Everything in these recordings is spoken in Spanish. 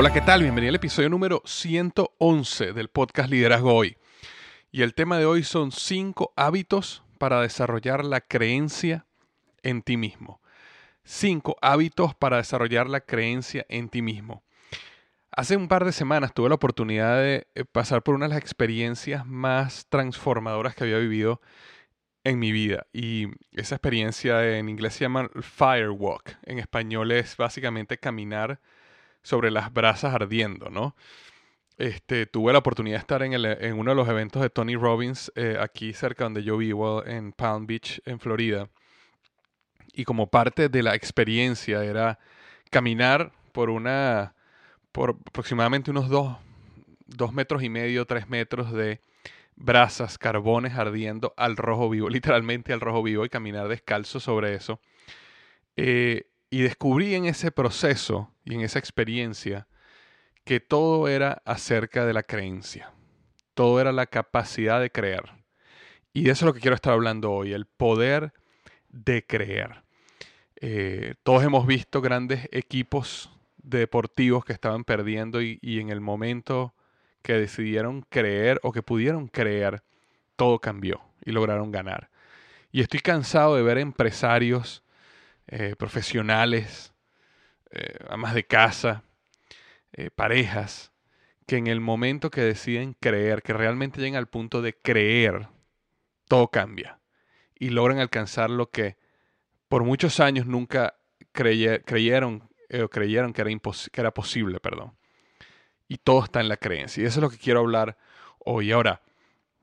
Hola, ¿qué tal? Bienvenido al episodio número 111 del podcast Liderazgo Hoy. Y el tema de hoy son 5 hábitos para desarrollar la creencia en ti mismo. 5 hábitos para desarrollar la creencia en ti mismo. Hace un par de semanas tuve la oportunidad de eh, pasar por una de las experiencias más transformadoras que había vivido en mi vida. Y esa experiencia en inglés se llama Firewalk. En español es básicamente caminar sobre las brasas ardiendo, ¿no? Este, tuve la oportunidad de estar en, en uno de los eventos de Tony Robbins eh, aquí cerca donde yo vivo, en Palm Beach, en Florida. Y como parte de la experiencia era caminar por una, por aproximadamente unos dos, dos metros y medio, tres metros de brasas, carbones ardiendo al rojo vivo, literalmente al rojo vivo y caminar descalzo sobre eso. Eh, y descubrí en ese proceso y en esa experiencia que todo era acerca de la creencia. Todo era la capacidad de creer. Y eso es lo que quiero estar hablando hoy, el poder de creer. Eh, todos hemos visto grandes equipos deportivos que estaban perdiendo y, y en el momento que decidieron creer o que pudieron creer, todo cambió y lograron ganar. Y estoy cansado de ver empresarios eh, profesionales, eh, amas de casa, eh, parejas, que en el momento que deciden creer, que realmente llegan al punto de creer, todo cambia y logran alcanzar lo que por muchos años nunca creyeron o creyeron que era, que posible, perdón. Y todo está en la creencia. Y eso es lo que quiero hablar hoy. Ahora,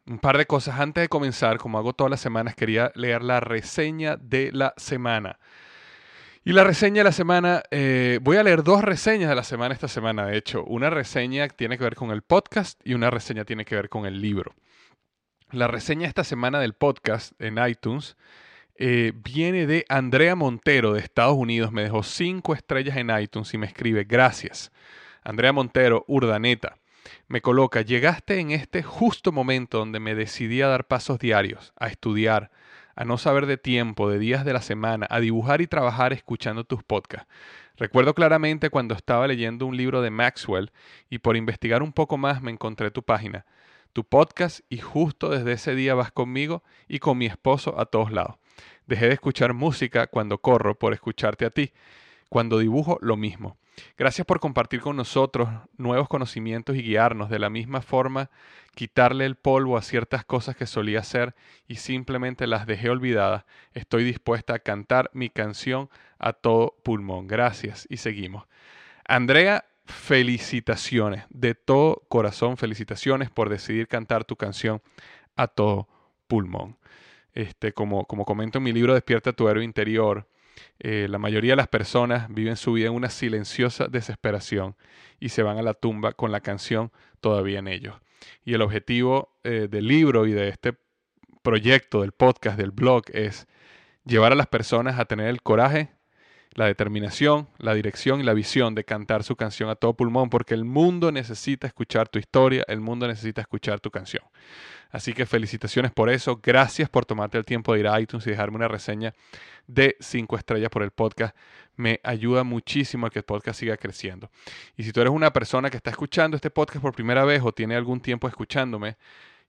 un par de cosas antes de comenzar, como hago todas las semanas, quería leer la reseña de la semana. Y la reseña de la semana, eh, voy a leer dos reseñas de la semana esta semana, de hecho. Una reseña tiene que ver con el podcast y una reseña tiene que ver con el libro. La reseña esta semana del podcast en iTunes eh, viene de Andrea Montero de Estados Unidos. Me dejó cinco estrellas en iTunes y me escribe, gracias. Andrea Montero, Urdaneta, me coloca, llegaste en este justo momento donde me decidí a dar pasos diarios, a estudiar, a no saber de tiempo, de días de la semana, a dibujar y trabajar escuchando tus podcasts. Recuerdo claramente cuando estaba leyendo un libro de Maxwell y por investigar un poco más me encontré tu página, tu podcast y justo desde ese día vas conmigo y con mi esposo a todos lados. Dejé de escuchar música cuando corro por escucharte a ti. Cuando dibujo, lo mismo. Gracias por compartir con nosotros nuevos conocimientos y guiarnos de la misma forma, quitarle el polvo a ciertas cosas que solía hacer y simplemente las dejé olvidadas. Estoy dispuesta a cantar mi canción a todo pulmón. Gracias y seguimos. Andrea, felicitaciones, de todo corazón, felicitaciones por decidir cantar tu canción a todo pulmón. Este, como, como comento en mi libro Despierta tu héroe interior, Eh, la mayoría de las personas viven su vida en una silenciosa desesperación y se van a la tumba con la canción todavía en ellos. Y el objetivo eh, del libro y de este proyecto, del podcast, del blog, es llevar a las personas a tener el coraje, la determinación, la dirección y la visión de cantar su canción a todo pulmón, porque el mundo necesita escuchar tu historia, el mundo necesita escuchar tu canción. Así que felicitaciones por eso. Gracias por tomarte el tiempo de ir a iTunes y dejarme una reseña de 5 estrellas por el podcast. Me ayuda muchísimo a que el podcast siga creciendo. Y si tú eres una persona que está escuchando este podcast por primera vez o tiene algún tiempo escuchándome,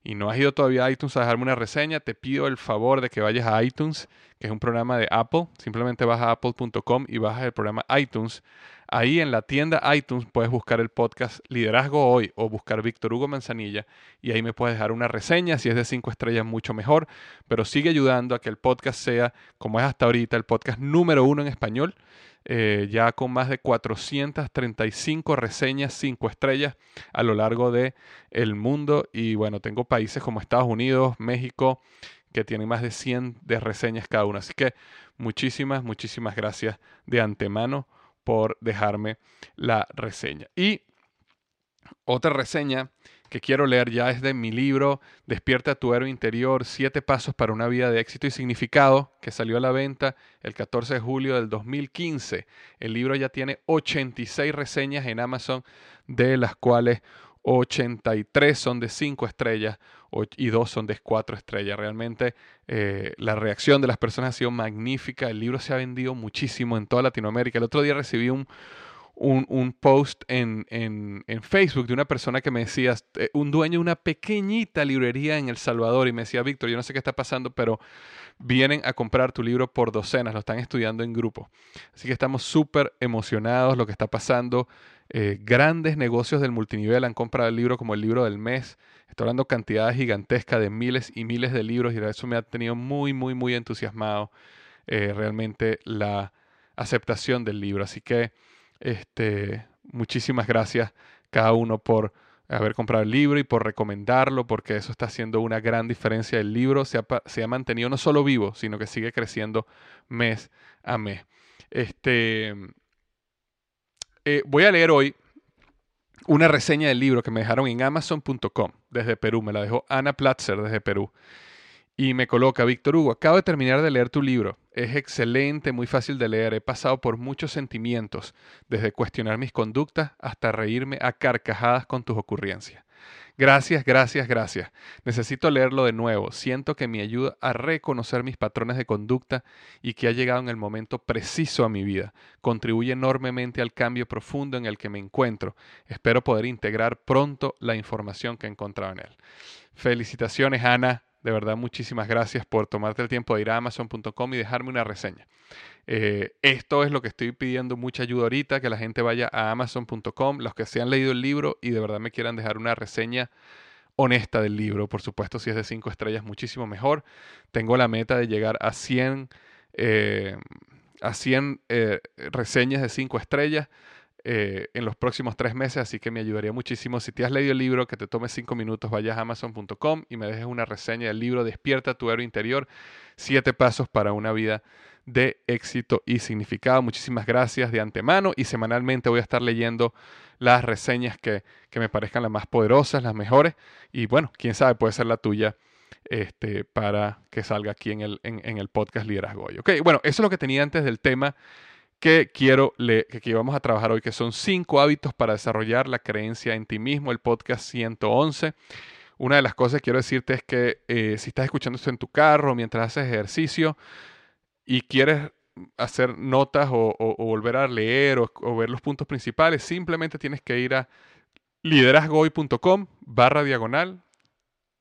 y no has ido todavía a iTunes a dejarme una reseña, te pido el favor de que vayas a iTunes, que es un programa de Apple. Simplemente vas a apple.com y bajas el programa iTunes. Ahí en la tienda iTunes puedes buscar el podcast Liderazgo Hoy o buscar Víctor Hugo Manzanilla y ahí me puedes dejar una reseña. Si es de cinco estrellas, mucho mejor. Pero sigue ayudando a que el podcast sea, como es hasta ahorita, el podcast número uno en español. Eh, ya con más de 435 reseñas 5 estrellas a lo largo del el mundo. Y bueno, tengo países como Estados Unidos, México, que tienen más de 100 de reseñas cada uno. Así que muchísimas, muchísimas gracias de antemano por dejarme la reseña. Y otra reseña que quiero leer ya es de mi libro Despierta tu héroe interior, siete pasos para una vida de éxito y significado, que salió a la venta el 14 de julio del 2015. El libro ya tiene 86 reseñas en Amazon, de las cuales 83 son de 5 estrellas y 2 son de 4 estrellas. Realmente eh, la reacción de las personas ha sido magnífica. El libro se ha vendido muchísimo en toda Latinoamérica. El otro día recibí un, un, post en, en, en, Facebook de una persona que me decía, eh, un dueño de una pequeñita librería en El Salvador, y me decía, Víctor, yo no sé qué está pasando, pero vienen a comprar tu libro por docenas, lo están estudiando en grupo. Así que estamos súper emocionados lo que está pasando. Eh, grandes negocios del multinivel han comprado el libro como el libro del mes. Estoy hablando cantidades gigantescas de miles y miles de libros y eso me ha tenido muy, muy, muy entusiasmado eh, realmente la aceptación del libro. Así que este, muchísimas gracias cada uno por haber comprado el libro y por recomendarlo, porque eso está haciendo una gran diferencia. El libro se ha, mantenido no solo vivo, sino que sigue creciendo mes a mes. Este, eh, voy a leer hoy una reseña del libro que me dejaron en amazon.com desde Perú. Me la dejó Ana Platzer desde Perú y me coloca, Víctor Hugo, acabo de terminar de leer tu libro. Es excelente, muy fácil de leer. He pasado por muchos sentimientos, desde cuestionar mis conductas hasta reírme a carcajadas con tus ocurrencias. Gracias, gracias, gracias. Necesito leerlo de nuevo. Siento que me ayuda a reconocer mis patrones de conducta y que ha llegado en el momento preciso a mi vida. Contribuye enormemente al cambio profundo en el que me encuentro. Espero poder integrar pronto la información que he encontrado en él. Felicitaciones, Ana de verdad, muchísimas gracias por tomarte el tiempo de ir a amazon.com y dejarme una reseña. Eh, esto es lo que estoy pidiendo mucha ayuda ahorita, que la gente vaya a amazon.com, los que se han leído el libro y de verdad me quieran dejar una reseña honesta del libro. Por supuesto, si es de 5 estrellas, muchísimo mejor. Tengo la meta de llegar a 100, eh, a 100 eh, reseñas de 5 estrellas. Eh, en los próximos tres meses, así que me ayudaría muchísimo. Si te has leído el libro, que te tome cinco minutos, vayas a amazon.com y me dejes una reseña del libro Despierta tu héroe interior, siete pasos para una vida de éxito y significado. Muchísimas gracias de antemano y semanalmente voy a estar leyendo las reseñas que, me parezcan las más poderosas, las mejores y bueno, quién sabe, puede ser la tuya. Este, para que salga aquí en el, en, el podcast Liderazgo Hoy. Ok, bueno, eso es lo que tenía antes del tema que quiero leer, que vamos a trabajar hoy, que son cinco hábitos para desarrollar la creencia en ti mismo, el podcast 111. Una de las cosas que quiero decirte es que eh, si estás escuchando esto en tu carro mientras haces ejercicio y quieres hacer notas o, volver a leer o, ver los puntos principales, simplemente tienes que ir a liderazgohoy.com barra diagonal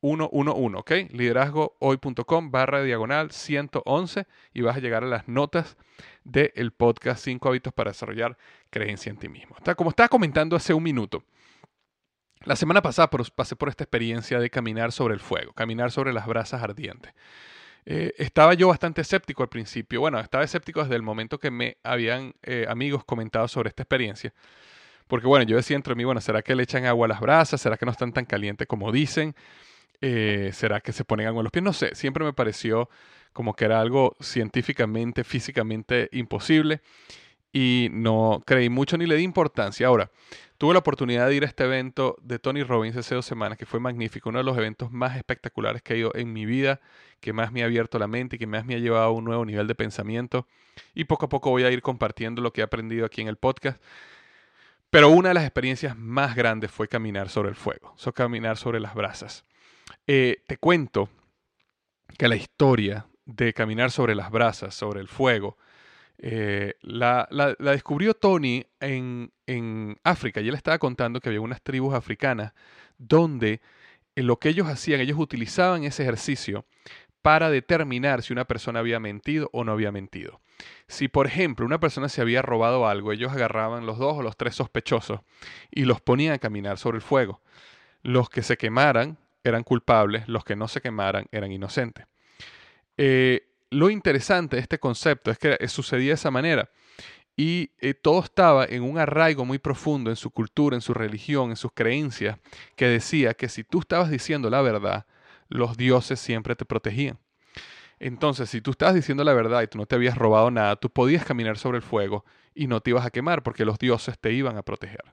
111, ¿ok? Liderazgohoy.com barra diagonal 111 y vas a llegar a las notas del podcast 5 hábitos para desarrollar creencia en ti mismo. Como estaba comentando hace un minuto, la semana pasada pasé por esta experiencia de caminar sobre el fuego, caminar sobre las brasas ardientes. Eh, estaba yo bastante escéptico al principio. Bueno, estaba escéptico desde el momento que me habían eh, amigos comentado sobre esta experiencia. Porque bueno, yo decía entre mí, bueno, ¿será que le echan agua a las brasas? ¿Será que no están tan calientes como dicen? Eh, ¿Será que se ponen algo en los pies? No sé, siempre me pareció como que era algo científicamente, físicamente imposible y no creí mucho ni le di importancia. Ahora, tuve la oportunidad de ir a este evento de Tony Robbins hace dos semanas, que fue magnífico, uno de los eventos más espectaculares que he ido en mi vida, que más me ha abierto la mente y que más me ha llevado a un nuevo nivel de pensamiento. Y poco a poco voy a ir compartiendo lo que he aprendido aquí en el podcast. Pero una de las experiencias más grandes fue caminar sobre el fuego, so, caminar sobre las brasas. Eh, te cuento que la historia de caminar sobre las brasas, sobre el fuego, eh, la, descubrió Tony en, África y él estaba contando que había unas tribus africanas donde en lo que ellos hacían, ellos utilizaban ese ejercicio para determinar si una persona había mentido o no había mentido. Si, por ejemplo, una persona se había robado algo, ellos agarraban los dos o los tres sospechosos y los ponían a caminar sobre el fuego. Los que se quemaran eran culpables, los que no se quemaran eran inocentes. Eh, lo interesante de este concepto es que sucedía de esa manera. Y eh, todo estaba en un arraigo muy profundo en su cultura, en su religión, en sus creencias, que decía que si tú estabas diciendo la verdad, los dioses siempre te protegían. Entonces, si tú estabas diciendo la verdad y tú no te habías robado nada, tú podías caminar sobre el fuego y no te ibas a quemar porque los dioses te iban a proteger.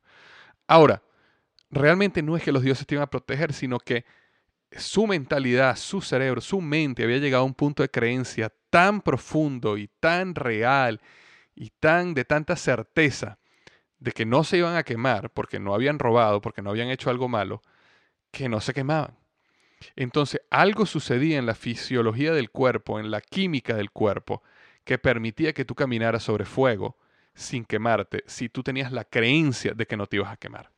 Ahora, realmente no es que los dioses te iban a proteger, sino que su mentalidad, su cerebro, su mente había llegado a un punto de creencia tan profundo y tan real y tan de tanta certeza de que no se iban a quemar porque no habían robado, porque no habían hecho algo malo, que no se quemaban. Entonces, algo sucedía en la fisiología del cuerpo, en la química del cuerpo, que permitía que tú caminaras sobre fuego sin quemarte, si tú tenías la creencia de que no te ibas a quemar.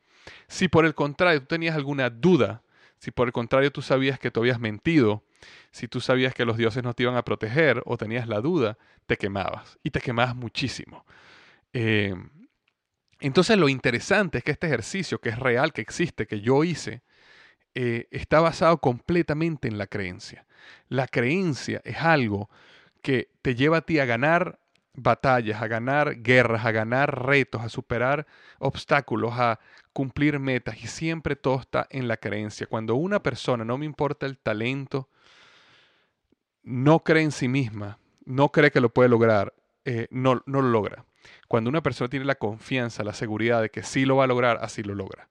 Si por el contrario tú tenías alguna duda si por el contrario tú sabías que tú habías mentido, si tú sabías que los dioses no te iban a proteger o tenías la duda, te quemabas y te quemabas muchísimo. Eh, entonces lo interesante es que este ejercicio, que es real, que existe, que yo hice, eh, está basado completamente en la creencia. La creencia es algo que te lleva a ti a ganar batallas, a ganar guerras, a ganar retos, a superar obstáculos, a cumplir metas y siempre todo está en la creencia. Cuando una persona, no me importa el talento, no cree en sí misma, no cree que lo puede lograr, eh, no, no lo logra. Cuando una persona tiene la confianza, la seguridad de que sí lo va a lograr, así lo logra.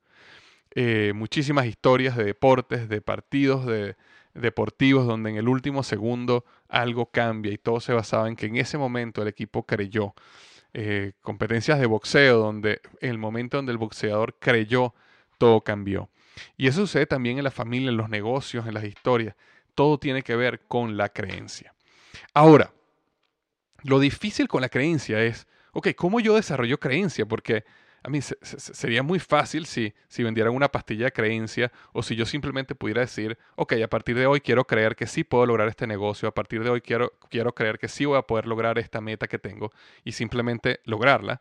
Eh, muchísimas historias de deportes, de partidos, de, deportivos donde en el último segundo algo cambia y todo se basaba en que en ese momento el equipo creyó. Eh, competencias de boxeo donde el momento donde el boxeador creyó, todo cambió. Y eso sucede también en la familia, en los negocios, en las historias. Todo tiene que ver con la creencia. Ahora, lo difícil con la creencia es, ok, ¿cómo yo desarrollo creencia? Porque a mí sería muy fácil si, si vendieran una pastilla de creencia o si yo simplemente pudiera decir, ok, a partir de hoy quiero creer que sí puedo lograr este negocio, a partir de hoy quiero, quiero creer que sí voy a poder lograr esta meta que tengo y simplemente lograrla,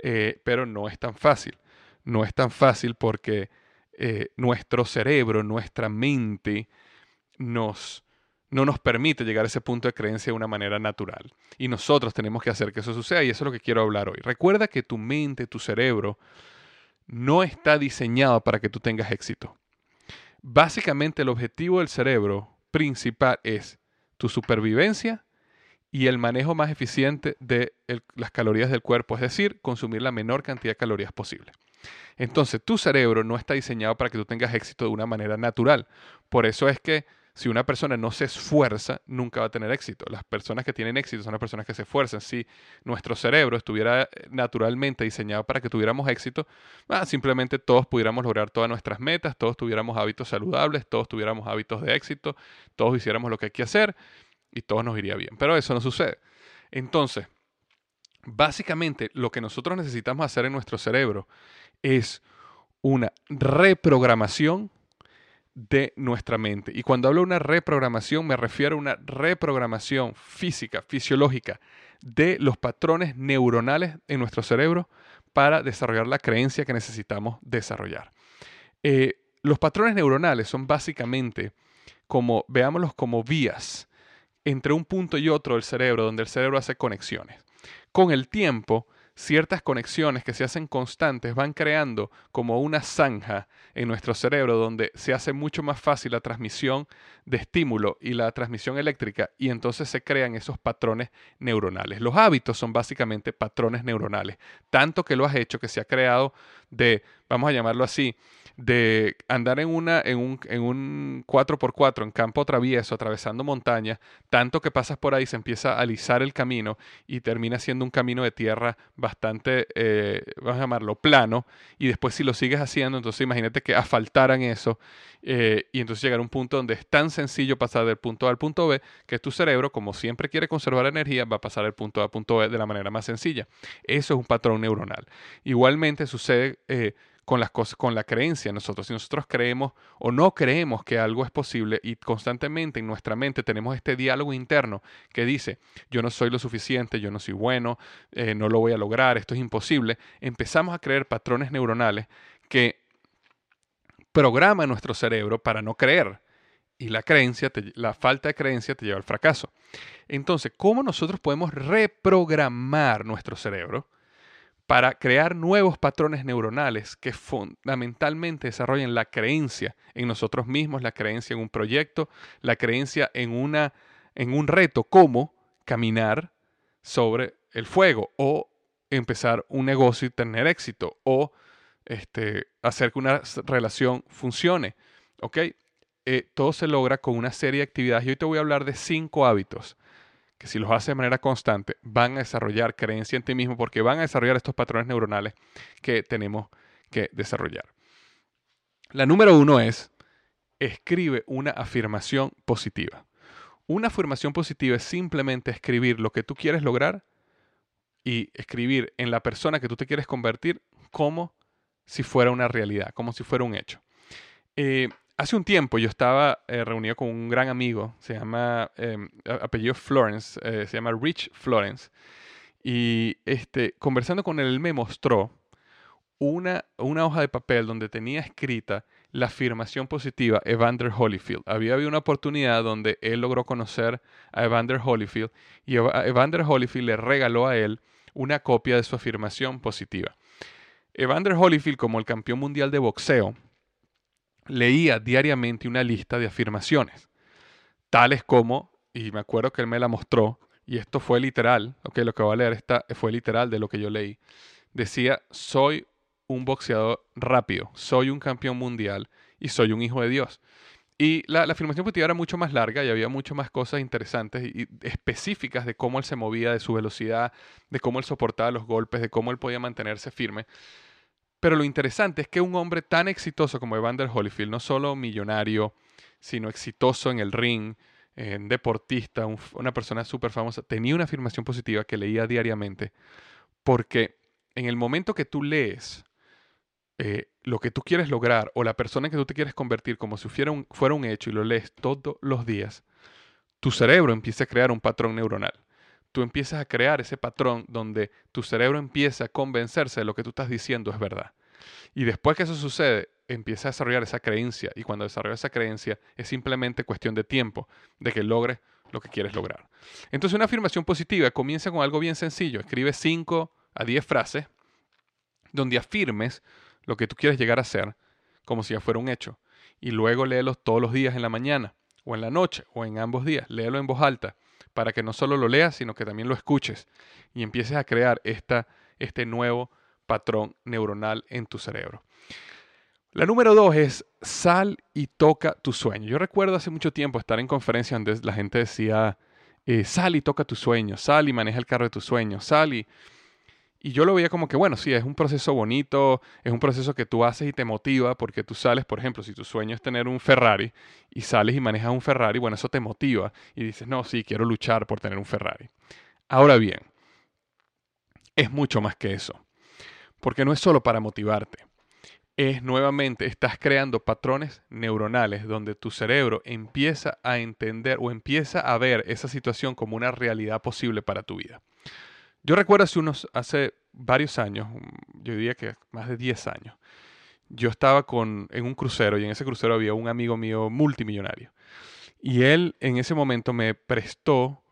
eh, pero no es tan fácil. No es tan fácil porque eh, nuestro cerebro, nuestra mente nos no nos permite llegar a ese punto de creencia de una manera natural. Y nosotros tenemos que hacer que eso suceda y eso es lo que quiero hablar hoy. Recuerda que tu mente, tu cerebro, no está diseñado para que tú tengas éxito. Básicamente el objetivo del cerebro principal es tu supervivencia y el manejo más eficiente de las calorías del cuerpo, es decir, consumir la menor cantidad de calorías posible. Entonces, tu cerebro no está diseñado para que tú tengas éxito de una manera natural. Por eso es que si una persona no se esfuerza, nunca va a tener éxito. Las personas que tienen éxito son las personas que se esfuerzan. Si nuestro cerebro estuviera eh, naturalmente diseñado para que tuviéramos éxito, ah, simplemente todos pudiéramos lograr todas nuestras metas, todos tuviéramos hábitos saludables, todos tuviéramos hábitos de éxito, todos hiciéramos lo que hay que hacer y todo nos iría bien. Pero eso no sucede. Entonces, básicamente lo que nosotros necesitamos hacer en nuestro cerebro es una reprogramación de nuestra mente. Y cuando hablo de una reprogramación, me refiero a una reprogramación física, fisiológica, de los patrones neuronales en nuestro cerebro para desarrollar la creencia que necesitamos desarrollar. Eh, los patrones neuronales son básicamente como, veámoslos como vías entre un punto y otro del cerebro, donde el cerebro hace conexiones. Con el tiempo ciertas conexiones que se hacen constantes van creando como una zanja en nuestro cerebro donde se hace mucho más fácil la transmisión de estímulo y la transmisión eléctrica y entonces se crean esos patrones neuronales. Los hábitos son básicamente patrones neuronales, tanto que lo has hecho que se ha creado de, vamos a llamarlo así, de andar en, una, en, un, en un 4x4 en campo travieso, atravesando montañas, tanto que pasas por ahí, se empieza a alisar el camino y termina siendo un camino de tierra bastante, eh, vamos a llamarlo, plano, y después si lo sigues haciendo, entonces imagínate que asfaltaran eso eh, y entonces llegar a un punto donde es tan sencillo pasar del punto A al punto B que tu cerebro, como siempre quiere conservar energía, va a pasar del punto A al punto B de la manera más sencilla. Eso es un patrón neuronal. Igualmente sucede... Eh, con las cosas, con la creencia nosotros. Si nosotros creemos o no creemos que algo es posible y constantemente en nuestra mente tenemos este diálogo interno que dice, yo no soy lo suficiente, yo no soy bueno, eh, no lo voy a lograr, esto es imposible, empezamos a creer patrones neuronales que programan nuestro cerebro para no creer. Y la creencia, la falta de creencia te lleva al fracaso. Entonces, ¿cómo nosotros podemos reprogramar nuestro cerebro? Para crear nuevos patrones neuronales que fundamentalmente desarrollen la creencia en nosotros mismos, la creencia en un proyecto, la creencia en, una, en un reto como caminar sobre el fuego o empezar un negocio y tener éxito o este, hacer que una relación funcione. ¿Ok? Eh, todo se logra con una serie de actividades. Y hoy te voy a hablar de cinco hábitos que si los hace de manera constante, van a desarrollar creencia en ti mismo porque van a desarrollar estos patrones neuronales que tenemos que desarrollar. La número uno es, escribe una afirmación positiva. Una afirmación positiva es simplemente escribir lo que tú quieres lograr y escribir en la persona que tú te quieres convertir como si fuera una realidad, como si fuera un hecho. Eh, hace un tiempo yo estaba eh, reunido con un gran amigo, se llama, em, apellido Florence, eh, se llama Rich Florence, y este, conversando con él, él me mostró una, una hoja de papel donde tenía escrita la afirmación positiva Evander Holyfield. Había habido una oportunidad donde él logró conocer a Evander Holyfield y Evander Holyfield le regaló a él una copia de su afirmación positiva. Evander Holyfield, como el campeón mundial de boxeo, leía diariamente una lista de afirmaciones, tales como, y me acuerdo que él me la mostró, y esto fue literal, ok, lo que voy a leer está, fue literal de lo que yo leí, decía, soy un boxeador rápido, soy un campeón mundial y soy un hijo de Dios. Y la, afirmación positiva era mucho más larga y había mucho más cosas interesantes y específicas de cómo él se movía, de su velocidad, de cómo él soportaba los golpes, de cómo él podía mantenerse firme. Pero lo interesante es que un hombre tan exitoso como Evander Holyfield, no solo millonario, sino exitoso en el ring, en deportista, una persona súper famosa, tenía una afirmación positiva que leía diariamente, porque en el momento que tú lees eh, lo que tú quieres lograr o la persona que tú te quieres convertir como si fuera un, fuera un hecho y lo lees todos los días, tu cerebro empieza a crear un patrón neuronal tú empiezas a crear ese patrón donde tu cerebro empieza a convencerse de lo que tú estás diciendo es verdad. Y después que eso sucede, empieza a desarrollar esa creencia. Y cuando desarrolla esa creencia, es simplemente cuestión de tiempo de que logres lo que quieres lograr. Entonces, una afirmación positiva comienza con algo bien sencillo. Escribe 5 a 10 frases donde afirmes lo que tú quieres llegar a ser como si ya fuera un hecho. Y luego léelos todos los días en la mañana, o en la noche, o en ambos días. Léelo en voz alta para que no solo lo leas, sino que también lo escuches y empieces a crear esta, este nuevo patrón neuronal en tu cerebro. La número dos es sal y toca tu sueño. Yo recuerdo hace mucho tiempo estar en conferencias donde la gente decía, eh, sal y toca tu sueño, sal y maneja el carro de tus sueños, sal y y yo lo veía como que, bueno, sí, es un proceso bonito, es un proceso que tú haces y te motiva, porque tú sales, por ejemplo, si tu sueño es tener un Ferrari y sales y manejas un Ferrari, bueno, eso te motiva y dices, no, sí, quiero luchar por tener un Ferrari. Ahora bien, es mucho más que eso, porque no es solo para motivarte, es nuevamente, estás creando patrones neuronales donde tu cerebro empieza a entender o empieza a ver esa situación como una realidad posible para tu vida. Yo recuerdo hace unos, hace varios años, mm, yo diría que más de 10 años, yo estaba con, en un crucero y en ese crucero había un amigo mío multimillonario. Y él en ese momento me prestó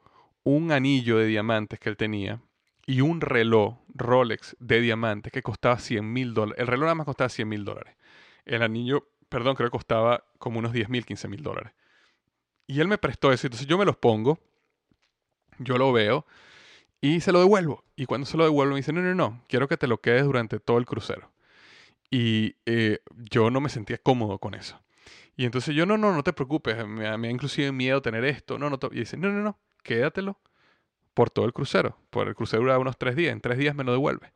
un anillo de diamantes que él tenía y un reloj Rolex de diamante que costaba 100 mil dólares. El reloj nada más costaba 100 mil dólares. El anillo, perdón, creo que costaba como unos 10 mil, 15 mil dólares. Y él me prestó eso. Entonces yo me los pongo, yo lo veo y se lo devuelvo. Y cuando se lo devuelvo me dice, no, no, no, quiero que te lo quedes durante todo el crucero. Y eh, yo no me sentía cómodo con eso. Y entonces yo, no, no, no te preocupes, me, da inclusive miedo tener esto. No, no, y dice, no, no, no, quédatelo por todo el crucero. Por el crucero dura unos tres días, en tres días me lo devuelve.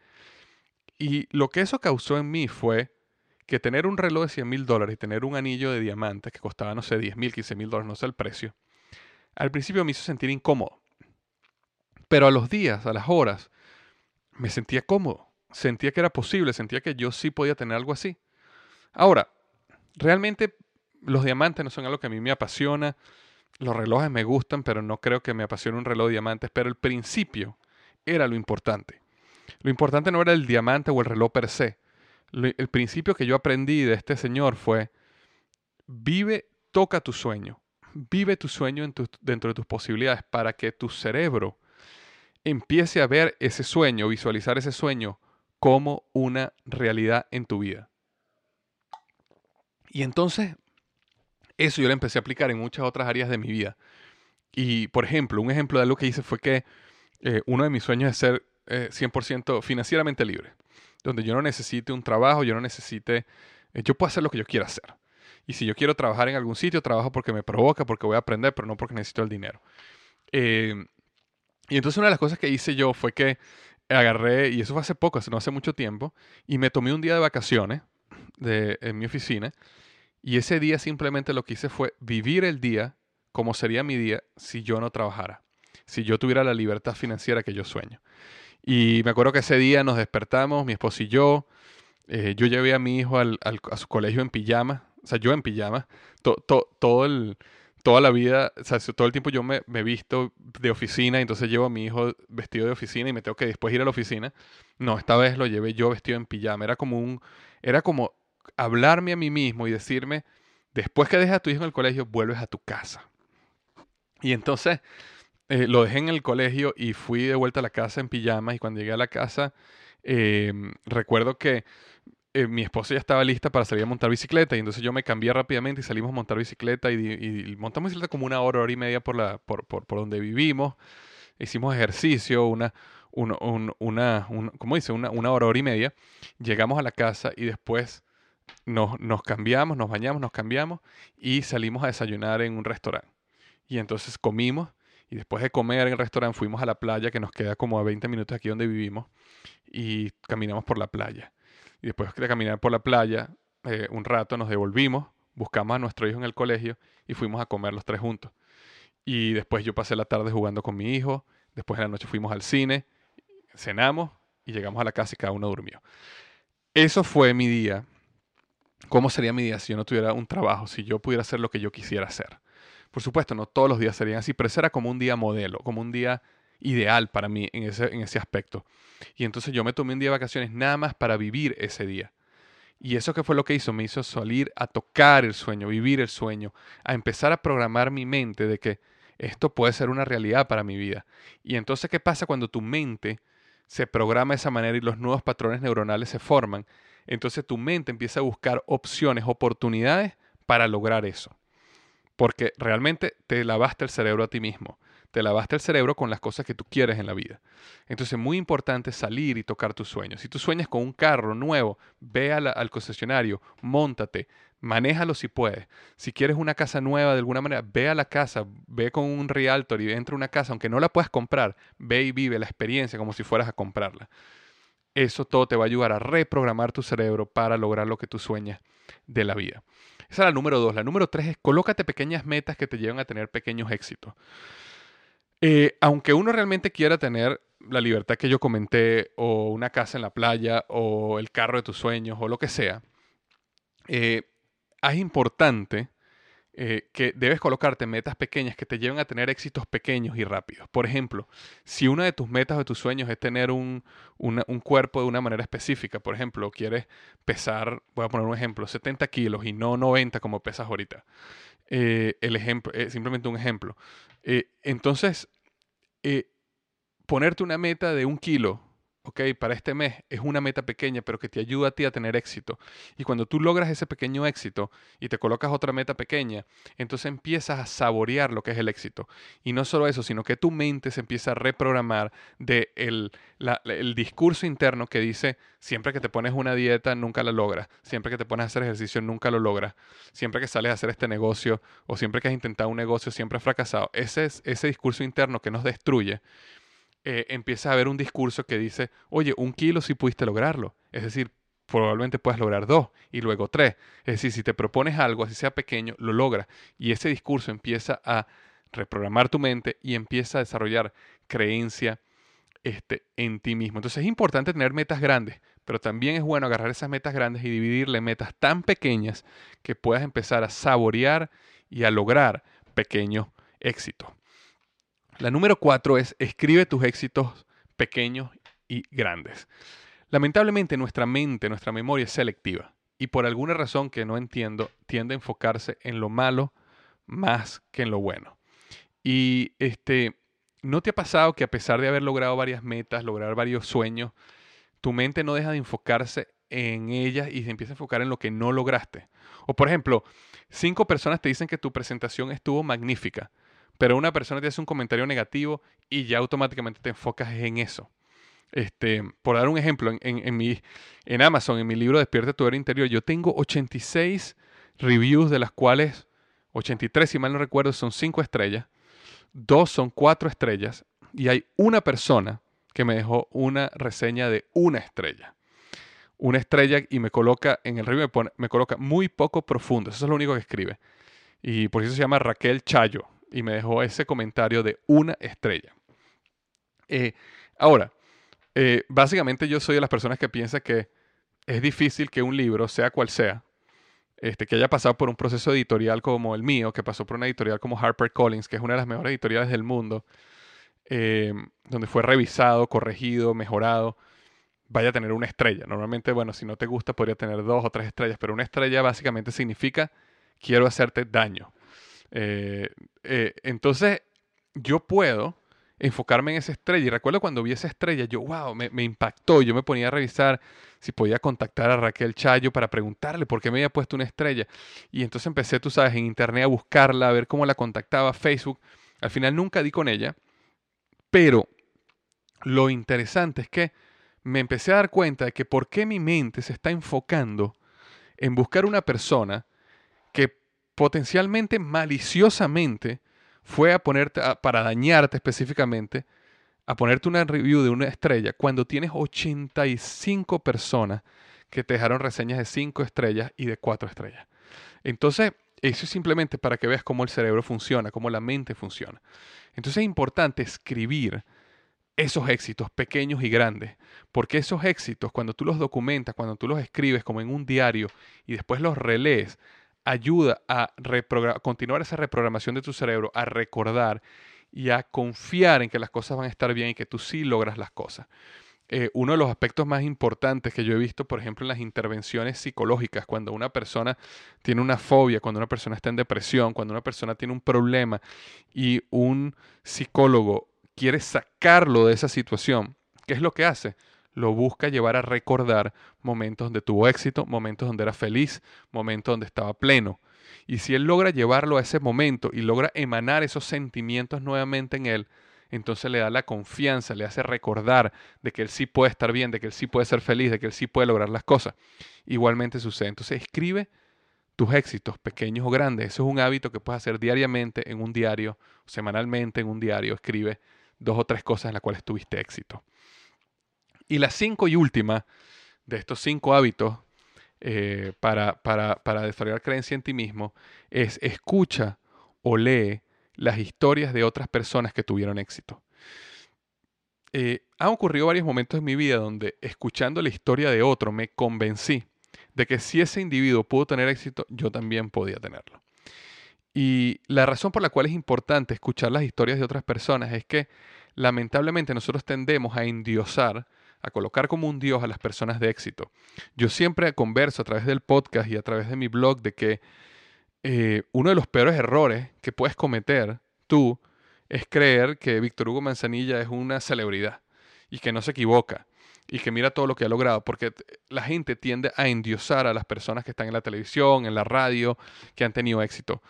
Y lo que eso causó en mí fue que tener un reloj de 100 mil dólares y tener un anillo de diamantes que costaba, no sé, 10 mil, 15 mil dólares, no sé el precio, al principio me hizo sentir incómodo. Pero a los días, a las horas, me sentía cómodo. Sentía que era posible, sentía que yo sí podía tener algo así. Ahora, realmente los diamantes no son algo que a mí me apasiona. Los relojes me gustan, pero no creo que me apasione un reloj de diamantes. Pero el principio era lo importante. Lo importante no era el diamante o el reloj per se. El principio que yo aprendí de este señor fue, vive, toca tu sueño. Vive tu sueño dentro de tus posibilidades para que tu cerebro empiece a ver ese sueño, visualizar ese sueño como una realidad en tu vida. Y entonces, eso yo lo empecé a aplicar en muchas otras áreas de mi vida. Y, por ejemplo, un ejemplo de algo que hice fue que eh, uno de mis sueños es ser 100% eh, financieramente libre, donde yo no necesite un trabajo, yo no necesite, eh, yo puedo hacer lo que yo quiera hacer. Y si yo quiero trabajar en algún sitio, trabajo porque me provoca, porque voy a aprender, pero no porque necesito el dinero. Y entonces una de las cosas que hice yo fue que agarré, y eso fue hace poco, no hace mucho tiempo, y me tomé un día de vacaciones de, en mi oficina, y ese día simplemente lo que hice fue vivir el día como sería mi día si yo no trabajara, si yo tuviera la libertad financiera que yo sueño. Y me acuerdo que ese día nos despertamos, mi esposo y yo, eh, yo llevé a mi hijo al, a su colegio en pijama, o sea, yo en pijama, todo el toda la vida, o sea, todo el tiempo yo me, me visto de oficina, entonces llevo a mi hijo vestido de oficina y me tengo que después ir a la oficina. No, esta vez lo llevé yo vestido en pijama. Era como un, era como hablarme a mí mismo y decirme, después que dejas a tu hijo en el colegio, vuelves a tu casa. Y entonces eh, lo dejé en el colegio y fui de vuelta a la casa en pijama y cuando llegué a la casa, em, recuerdo que eh, mi esposa ya estaba lista para salir a montar bicicleta y entonces yo me cambié rápidamente y salimos a montar bicicleta y, montamos bicicleta como una hora, hora y media por, la, por, por, por donde vivimos. Hicimos ejercicio, una, una, ¿cómo dice? Una, una hora, hora y media. Llegamos a la casa y después nos, nos cambiamos, nos bañamos, nos cambiamos y salimos a desayunar en un restaurante. Y entonces comimos y después de comer en el restaurante fuimos a la playa que nos queda como a 20 minutos aquí donde vivimos y caminamos por la playa. Y después de caminar por la playa eh, un rato nos devolvimos, buscamos a nuestro hijo en el colegio y fuimos a comer los tres juntos. Y después yo pasé la tarde jugando con mi hijo, después de la noche fuimos al cine, cenamos y llegamos a la casa y cada uno durmió. Eso fue mi día. ¿Cómo sería mi día si yo no tuviera un trabajo, si yo pudiera hacer lo que yo quisiera hacer? Por supuesto, no todos los días serían así, pero era como un día modelo, como un día ideal para mí en ese, en ese aspecto. Y entonces yo me tomé un día de vacaciones nada más para vivir ese día. Y eso que fue lo que hizo, me hizo salir a tocar el sueño, vivir el sueño, a empezar a programar mi mente de que esto puede ser una realidad para mi vida. Y entonces, ¿qué pasa cuando tu mente se programa de esa manera y los nuevos patrones neuronales se forman? Entonces tu mente empieza a buscar opciones, oportunidades para lograr eso. Porque realmente te lavaste el cerebro a ti mismo te lavaste el cerebro con las cosas que tú quieres en la vida. Entonces es muy importante salir y tocar tus sueños. Si tú sueñas con un carro nuevo, ve al concesionario, montate, manéjalo si puedes. Si quieres una casa nueva de alguna manera, ve a la casa, ve con un realtor y entra a una casa, aunque no la puedas comprar, ve y vive la experiencia como si fueras a comprarla. Eso todo te va a ayudar a reprogramar tu cerebro para lograr lo que tú sueñas de la vida. Esa es la número dos. La número tres es colócate pequeñas metas que te lleven a tener pequeños éxitos. Eh, aunque uno realmente quiera tener la libertad que yo comenté, o una casa en la playa, o el carro de tus sueños, o lo que sea, eh, es importante eh, que debes colocarte metas pequeñas que te lleven a tener éxitos pequeños y rápidos. Por ejemplo, si una de tus metas o de tus sueños es tener un, un, cuerpo de una manera específica, por ejemplo, quieres pesar, voy a poner un ejemplo, 70 kilos y no 90 como pesas ahorita. el ejemplo, simplemente un ejemplo. entonces, eh, ponerte una meta de un kilo ok, para este mes es una meta pequeña, pero que te ayuda a ti a tener éxito. Y cuando tú logras ese pequeño éxito y te colocas otra meta pequeña, entonces empiezas a saborear lo que es el éxito. Y no solo eso, sino que tu mente se empieza a reprogramar de el, el discurso interno que dice, siempre que te pones una dieta, nunca la logras. Siempre que te pones a hacer ejercicio, nunca lo logras. Siempre que sales a hacer este negocio o siempre que has intentado un negocio, siempre has fracasado. Ese es ese discurso interno que nos destruye eh, empieza a haber un discurso que dice, oye, un kilo sí pudiste lograrlo. Es decir, probablemente puedas lograr dos y luego tres. Es decir, si te propones algo, así sea pequeño, lo logras. Y ese discurso empieza a reprogramar tu mente y empieza a desarrollar creencia este, en ti mismo. Entonces es importante tener metas grandes, pero también es bueno agarrar esas metas grandes y dividirle metas tan pequeñas que puedas empezar a saborear y a lograr pequeños éxitos. La número cuatro es escribe tus éxitos pequeños y grandes. Lamentablemente nuestra mente, nuestra memoria es selectiva y por alguna razón que no entiendo tiende a enfocarse en lo malo más que en lo bueno. Y este, ¿no te ha pasado que a pesar de haber logrado varias metas, lograr varios sueños, tu mente no deja de enfocarse en ellas y se empieza a enfocar en lo que no lograste? O por ejemplo, cinco personas te dicen que tu presentación estuvo magnífica, pero una persona te hace un comentario negativo y ya automáticamente te enfocas en eso. Este, por dar un ejemplo, en, Amazon, en mi libro Despierta tu era interior, yo tengo 86 reviews, de las cuales 83, si mal no recuerdo, son 5 estrellas, dos son 4 estrellas, y hay una persona que me dejó una reseña de una estrella. Una estrella y me coloca en el review, me, me coloca muy poco profundo, eso es lo único que escribe. Y por eso se llama Raquel Chayo, y me dejó ese comentario de una estrella. Eh, ahora, eh, básicamente yo soy de las personas que piensa que es difícil que un libro, sea cual sea, este, que haya pasado por un proceso editorial como el mío, que pasó por una editorial como HarperCollins, que es una de las mejores editoriales del mundo, eh, donde fue revisado, corregido, mejorado, vaya a tener una estrella. Normalmente, bueno, si no te gusta podría tener dos o tres estrellas, pero una estrella básicamente significa quiero hacerte daño. Eh, eh, entonces, yo puedo enfocarme en esa estrella. Y recuerdo cuando vi esa estrella, yo, wow, me, impactó. Yo me ponía a revisar si podía contactar a Raquel Chayo para preguntarle por qué me había puesto una estrella. Y entonces empecé, tú sabes, en internet a buscarla, a ver cómo la contactaba, Facebook. Al final nunca di con ella, pero lo interesante es que me empecé a dar cuenta de que por qué mi mente se está enfocando en buscar una persona potencialmente maliciosamente fue a ponerte, para dañarte específicamente, a ponerte una review de una estrella cuando tienes 85 personas que te dejaron reseñas de 5 estrellas y de 4 estrellas. Entonces, eso es simplemente para que veas cómo el cerebro funciona, cómo la mente funciona. Entonces es importante escribir esos éxitos pequeños y grandes, porque esos éxitos, cuando tú los documentas, cuando tú los escribes como en un diario y después los relees, ayuda a continuar esa reprogramación de tu cerebro, a recordar y a confiar en que las cosas van a estar bien y que tú sí logras las cosas. Eh, uno de los aspectos más importantes que yo he visto, por ejemplo, en las intervenciones psicológicas, cuando una persona tiene una fobia, cuando una persona está en depresión, cuando una persona tiene un problema y un psicólogo quiere sacarlo de esa situación, ¿qué es lo que hace? Lo busca llevar a recordar momentos donde tuvo éxito, momentos donde era feliz, momentos donde estaba pleno. Y si él logra llevarlo a ese momento y logra emanar esos sentimientos nuevamente en él, entonces le da la confianza, le hace recordar de que él sí puede estar bien, de que él sí puede ser feliz, de que él sí puede lograr las cosas. Igualmente sucede. Entonces escribe tus éxitos, pequeños o grandes. Eso es un hábito que puedes hacer diariamente en un diario, semanalmente en un diario. Escribe dos o tres cosas en las cuales tuviste éxito. Y la cinco y última de estos cinco hábitos eh, para, para, desarrollar creencia en ti mismo es escucha o lee las historias de otras personas que tuvieron éxito. Eh, han ocurrido varios momentos en mi vida donde escuchando la historia de otro me convencí de que si ese individuo pudo tener éxito, yo también podía tenerlo. Y la razón por la cual es importante escuchar las historias de otras personas es que lamentablemente nosotros tendemos a endiosar a colocar como un dios a las personas de éxito. Yo siempre converso a través del podcast y a través de mi blog de que eh, uno de los peores errores que puedes cometer tú es creer que Víctor Hugo Manzanilla es una celebridad y que no se equivoca y que mira todo lo que ha logrado, porque la gente tiende a endiosar a las personas que están en la televisión, en la radio, que han tenido éxito.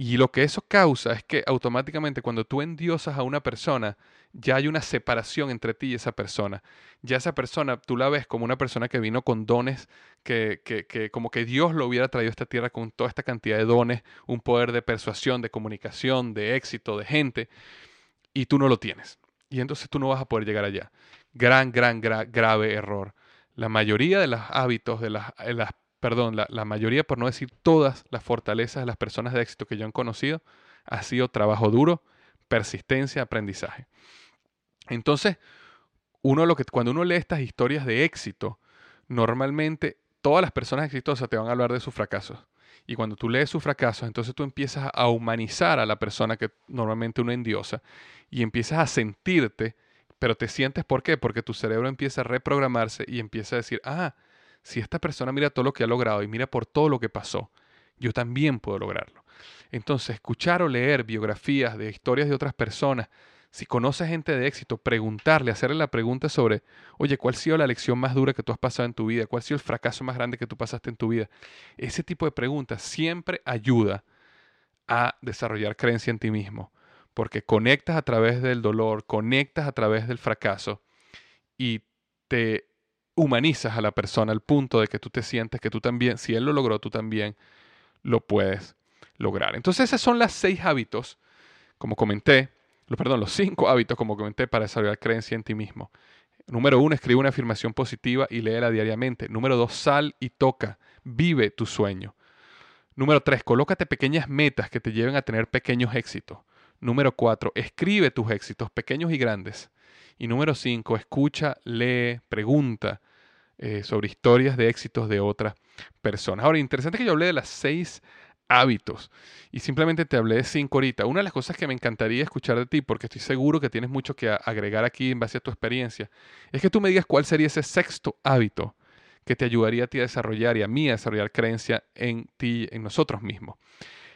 Y lo que eso causa es que automáticamente cuando tú endiosas a una persona, ya hay una separación entre ti y esa persona. Ya esa persona, tú la ves como una persona que vino con dones, que, que, que como que Dios lo hubiera traído a esta tierra con toda esta cantidad de dones, un poder de persuasión, de comunicación, de éxito, de gente, y tú no lo tienes. Y entonces tú no vas a poder llegar allá. Gran, gran, grave error. La mayoría de los hábitos, de las, las perdón, la, mayoría, por no decir todas las fortalezas de las personas de éxito que yo han conocido, ha sido trabajo duro, persistencia, aprendizaje. Entonces, uno lo que, cuando uno lee estas historias de éxito, normalmente todas las personas exitosas te van a hablar de sus fracasos. Y cuando tú lees sus fracasos, entonces tú empiezas a humanizar a la persona que normalmente uno endiosa y empiezas a sentirte, pero te sientes ¿por qué? Porque tu cerebro empieza a reprogramarse y empieza a decir, ah, si esta persona mira todo lo que ha logrado y mira por todo lo que pasó, yo también puedo lograrlo. Entonces, escuchar o leer biografías de historias de otras personas, si conoces gente de éxito, preguntarle, hacerle la pregunta sobre, oye, ¿cuál ha sido la lección más dura que tú has pasado en tu vida? ¿Cuál ha sido el fracaso más grande que tú pasaste en tu vida? Ese tipo de preguntas siempre ayuda a desarrollar creencia en ti mismo, porque conectas a través del dolor, conectas a través del fracaso y te humanizas a la persona al punto de que tú te sientes que tú también, si él lo logró, tú también lo puedes lograr. Entonces, esos son los seis hábitos, como comenté, perdón, los cinco hábitos, como comenté, para desarrollar creencia en ti mismo. Número uno, escribe una afirmación positiva y léela diariamente. Número dos, sal y toca, vive tu sueño. Número tres, colócate pequeñas metas que te lleven a tener pequeños éxitos. Número cuatro, escribe tus éxitos, pequeños y grandes. Y número cinco, escucha, lee, pregunta eh, sobre historias de éxitos de otras personas. Ahora, interesante que yo hablé de las seis hábitos. Y simplemente te hablé de cinco ahorita. Una de las cosas que me encantaría escuchar de ti, porque estoy seguro que tienes mucho que agregar aquí en base a tu experiencia, es que tú me digas cuál sería ese sexto hábito que te ayudaría a ti a desarrollar y a mí a desarrollar creencia en ti, en nosotros mismos.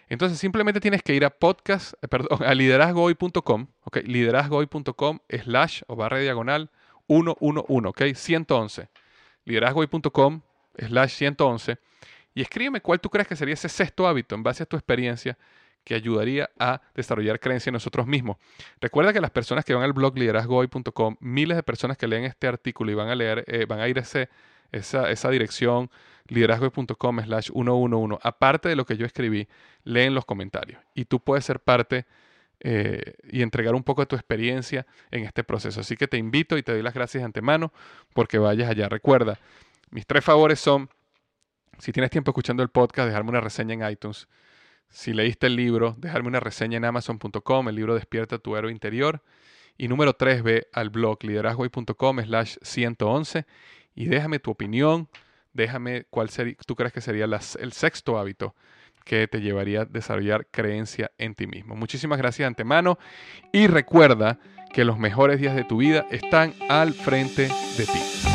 Entonces simplemente tienes que ir a podcast, eh, perdón, a liderazgohoy.com, ok, liderazgohoy.com slash o barra diagonal 111, ok, 111. liderazgohoy.com slash 111 y escríbeme cuál tú crees que sería ese sexto hábito en base a tu experiencia que ayudaría a desarrollar creencia en nosotros mismos. Recuerda que las personas que van al blog liderazgohoy.com, miles de personas que leen este artículo y van a leer, eh, van a ir a ese, esa, esa dirección liderazgohoy.com slash 111, aparte de lo que yo escribí, leen los comentarios y tú puedes ser parte eh, y entregar un poco de tu experiencia en este proceso. Así que te invito y te doy las gracias de antemano porque vayas allá. Recuerda, mis tres favores son si tienes tiempo escuchando el podcast, dejarme una reseña en iTunes. Si leíste el libro, dejarme una reseña en amazon.com, el libro Despierta tu héroe interior. Y número 3, ve al blog liderazgoy.com slash 111 y déjame tu opinión, déjame cuál sería, tú crees que sería el sexto hábito que te llevaría a desarrollar creencia en ti mismo. Muchísimas gracias de antemano y recuerda que los mejores días de tu vida están al frente de ti.